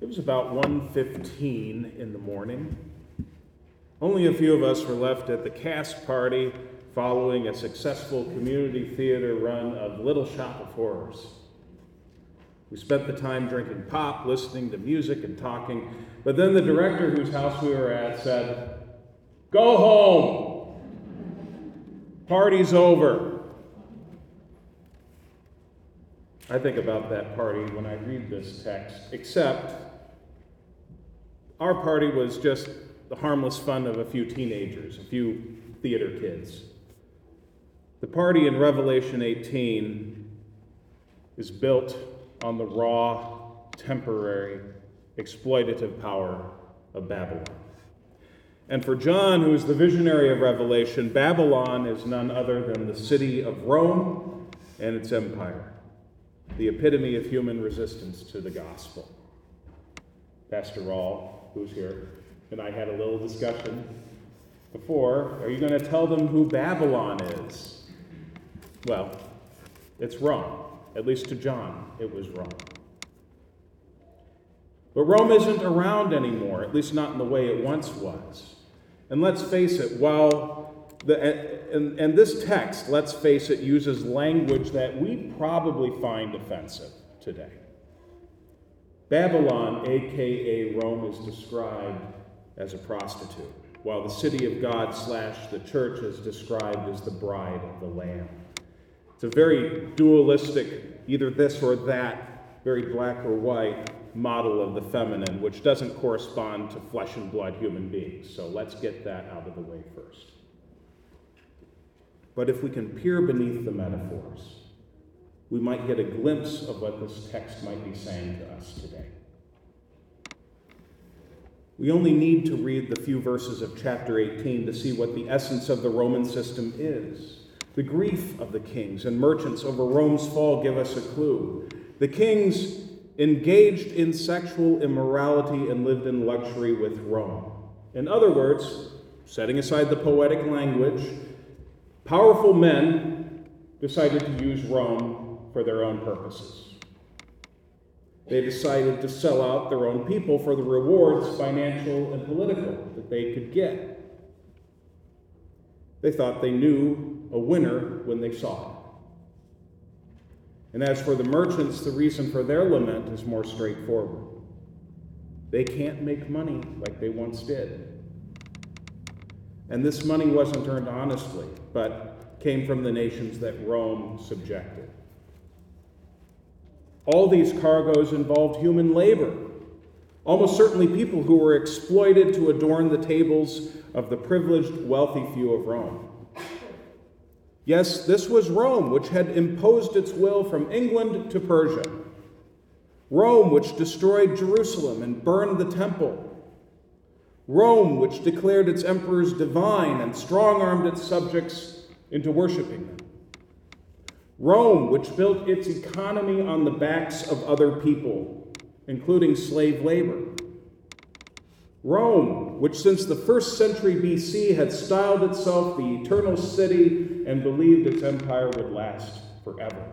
It was about 1:15 in the morning. Only a few of us were left at the cast party following a successful community theater run of Little Shop of Horrors. We spent the time drinking pop, listening to music, and talking. But then the director whose house we were at said, Go home. Party's over. I think about that party when I read this text, except our party was just the harmless fun of a few teenagers, a few theater kids. The party in Revelation 18 is built on the raw, temporary, exploitative power of Babylon. And for John, who is the visionary of Revelation, Babylon is none other than the city of Rome and its empire, the epitome of human resistance to the gospel. Pastor Rawl, who's here, and I had a little discussion before. Are you going to tell them who Babylon is? Well, it's Rome. At least to John, it was Rome. But Rome isn't around anymore, at least not in the way it once was. And let's face it, while the, and, and this text, let's face it, uses language that we probably find offensive today. Babylon, aka Rome, is described as a prostitute, while the city of God slash the church is described as the bride of the Lamb. It's a very dualistic, either this or that, very black or white model of the feminine, which doesn't correspond to flesh and blood human beings. So let's get that out of the way first. But if we can peer beneath the metaphors, we might get a glimpse of what this text might be saying to us today. We only need to read the few verses of chapter 18 to see what the essence of the Roman system is. The grief of the kings and merchants over Rome's fall give us a clue. The kings engaged in sexual immorality and lived in luxury with Rome. In other words, setting aside the poetic language, powerful men decided to use Rome for their own purposes. They decided to sell out their own people for the rewards, financial and political, that they could get. They thought they knew a winner when they saw it. And as for the merchants, the reason for their lament is more straightforward. They can't make money like they once did. And this money wasn't earned honestly, but came from the nations that Rome subjected. All these cargoes involved human labor, almost certainly people who were exploited to adorn the tables of the privileged, wealthy few of Rome. Yes, this was Rome, which had imposed its will from England to Persia. Rome, which destroyed Jerusalem and burned the temple. Rome, which declared its emperors divine and strong armed its subjects into worshiping them. Rome, which built its economy on the backs of other people, including slave labor. Rome, which since the first century BC had styled itself the eternal city and believed its empire would last forever.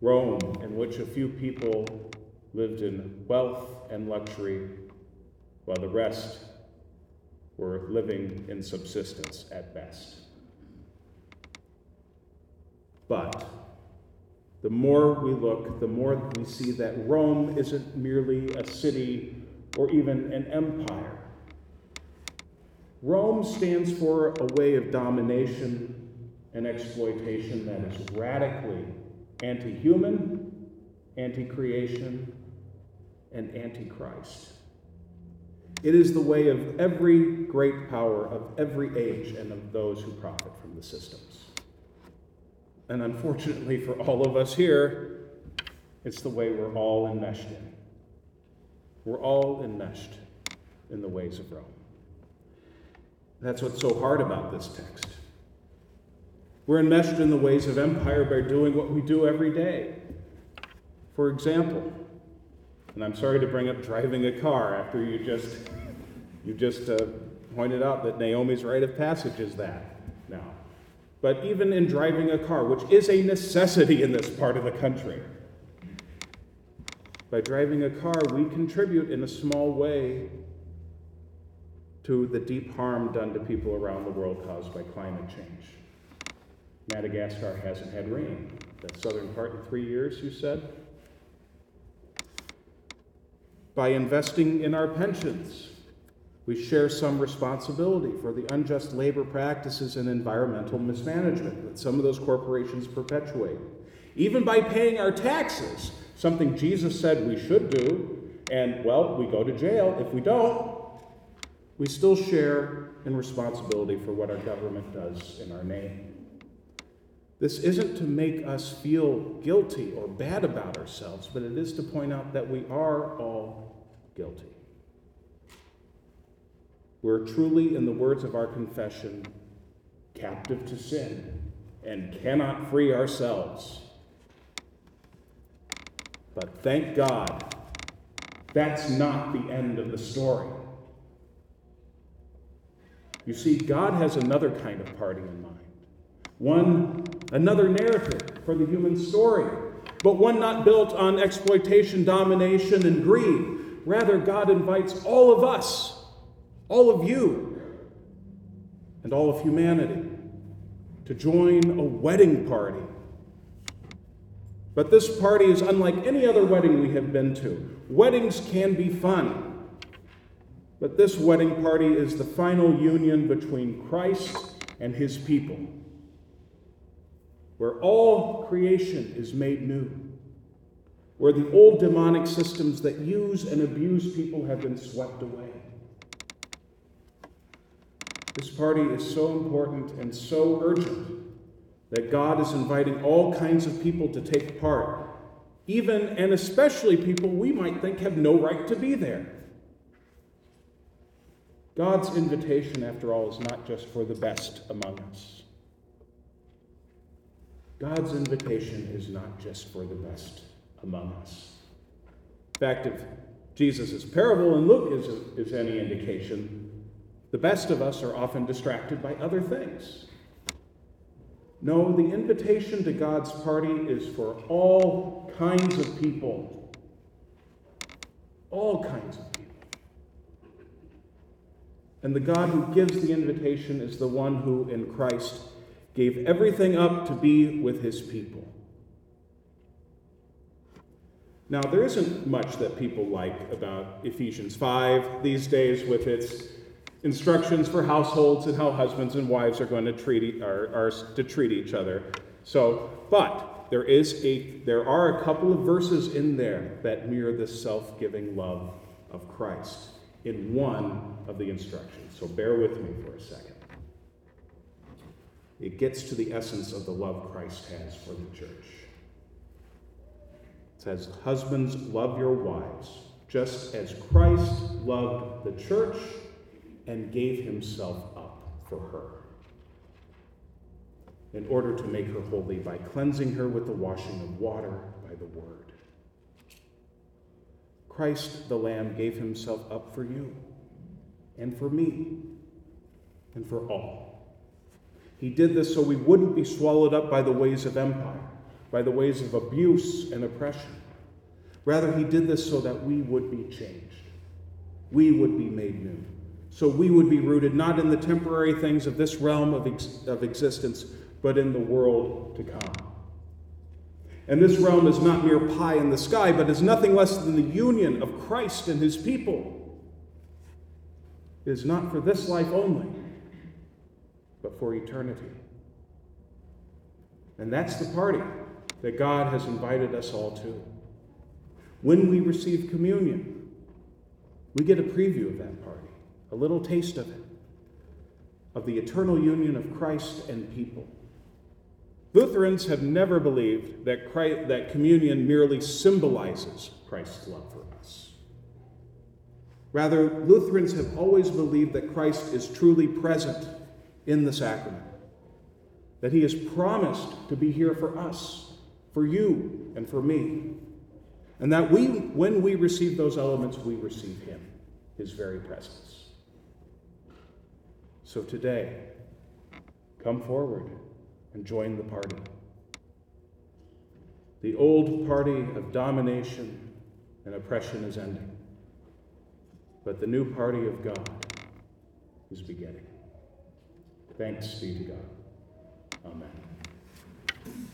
Rome, in which a few people lived in wealth and luxury, while the rest were living in subsistence at best. But the more we look, the more we see that Rome isn't merely a city or even an empire. Rome stands for a way of domination and exploitation that is radically anti human, anti creation, and anti Christ. It is the way of every great power of every age and of those who profit from the systems. And unfortunately for all of us here, it's the way we're all enmeshed in. We're all enmeshed in the ways of Rome. That's what's so hard about this text. We're enmeshed in the ways of empire by doing what we do every day. For example, and I'm sorry to bring up driving a car after you just you just uh, pointed out that Naomi's rite of passage is that now. But even in driving a car, which is a necessity in this part of the country, By driving a car, we contribute in a small way to the deep harm done to people around the world caused by climate change. Madagascar hasn't had rain. That southern part in three years, you said? By investing in our pensions, we share some responsibility for the unjust labor practices and environmental mismanagement that some of those corporations perpetuate. Even by paying our taxes, something Jesus said we should do, and well, we go to jail if we don't, we still share in responsibility for what our government does in our name. This isn't to make us feel guilty or bad about ourselves, but it is to point out that we are all guilty. We're truly, in the words of our confession, captive to sin and cannot free ourselves. But thank God, that's not the end of the story. You see, God has another kind of party in mind. One, another narrative for the human story, but one not built on exploitation, domination, and greed. Rather, God invites all of us, all of you, and all of humanity to join a wedding party. But this party is unlike any other wedding we have been to. Weddings can be fun. But this wedding party is the final union between Christ and his people, where all creation is made new, where the old demonic systems that use and abuse people have been swept away. This party is so important and so urgent that God is inviting all kinds of people to take part, even and especially people we might think have no right to be there. God's invitation, after all, is not just for the best among us. God's invitation is not just for the best among us. In fact, if Jesus' parable in Luke is, is any indication, the best of us are often distracted by other things. No, the invitation to God's party is for all kinds of people. All kinds of people. And the God who gives the invitation is the one who, in Christ, gave everything up to be with his people. Now, there isn't much that people like about Ephesians 5 these days with its instructions for households and how husbands and wives are going to treat, are, are to treat each other. So, but there is a there are a couple of verses in there that mirror the self-giving love of Christ in one of the instructions. So bear with me for a second. It gets to the essence of the love Christ has for the church. It says, Husbands, love your wives, just as Christ loved the church and gave himself up for her, in order to make her holy by cleansing her with the washing of water by the word Christ the Lamb gave himself up for you and for me and for all. He did this so we wouldn't be swallowed up by the ways of empire, by the ways of abuse and oppression. Rather, he did this so that we would be changed. We would be made new. So we would be rooted not in the temporary things of this realm of, ex- of existence, but in the world to come. And this realm is not mere pie in the sky, but is nothing less than the union of Christ and his people. It is not for this life only, but for eternity. And that's the party that God has invited us all to. When we receive communion, we get a preview of that party, a little taste of it, of the eternal union of Christ and people. Lutherans have never believed that, Christ, that communion merely symbolizes Christ's love for us. Rather, Lutherans have always believed that Christ is truly present in the sacrament, that he has promised to be here for us, for you, and for me, and that we, when we receive those elements, we receive him, his very presence. So today, come forward and join the party. The old party of domination and oppression is ending. But the new party of God is beginning. Thanks be to God. Amen.